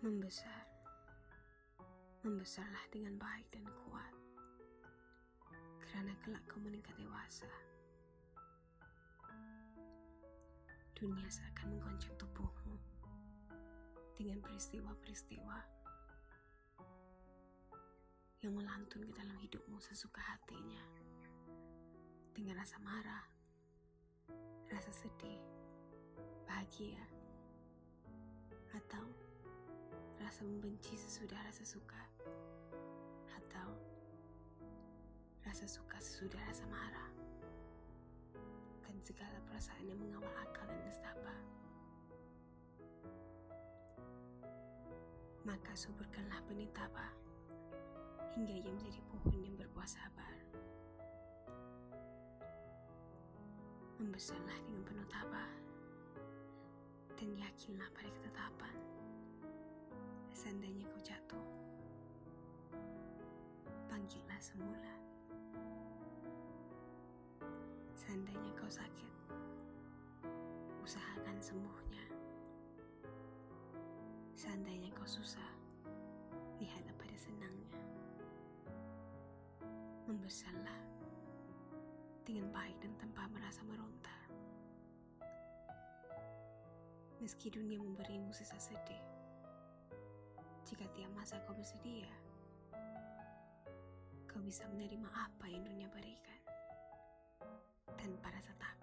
Membesar, membesarlah dengan baik dan kuat, karena kelak kau meningkat dewasa. Dunia seakan menggoncang tubuhmu dengan peristiwa-peristiwa yang melantun ke dalam hidupmu sesuka hatinya dengan rasa marah, rasa sedih, bahagia, atau rasa membenci sesudah rasa suka, atau rasa suka sesudah rasa marah, dan segala perasaan yang mengawal akal dan nestapa. Maka suburkanlah benih tabah hingga ia menjadi pohon yang berbuah sabar. Membesarlah dengan penuh tabah dan yakinlah pada ketetapan Seandainya kau jatuh, panggillah semula. Seandainya kau sakit, usahakan sembuhnya. Seandainya kau susah, lihatlah pada senangnya. Membesarlah dengan baik dan tanpa merasa meronta. Meski dunia memberimu sisa sedih, jika tiap masa kau bersedia, kau bisa menerima apa yang dunia berikan. Tanpa rasa takut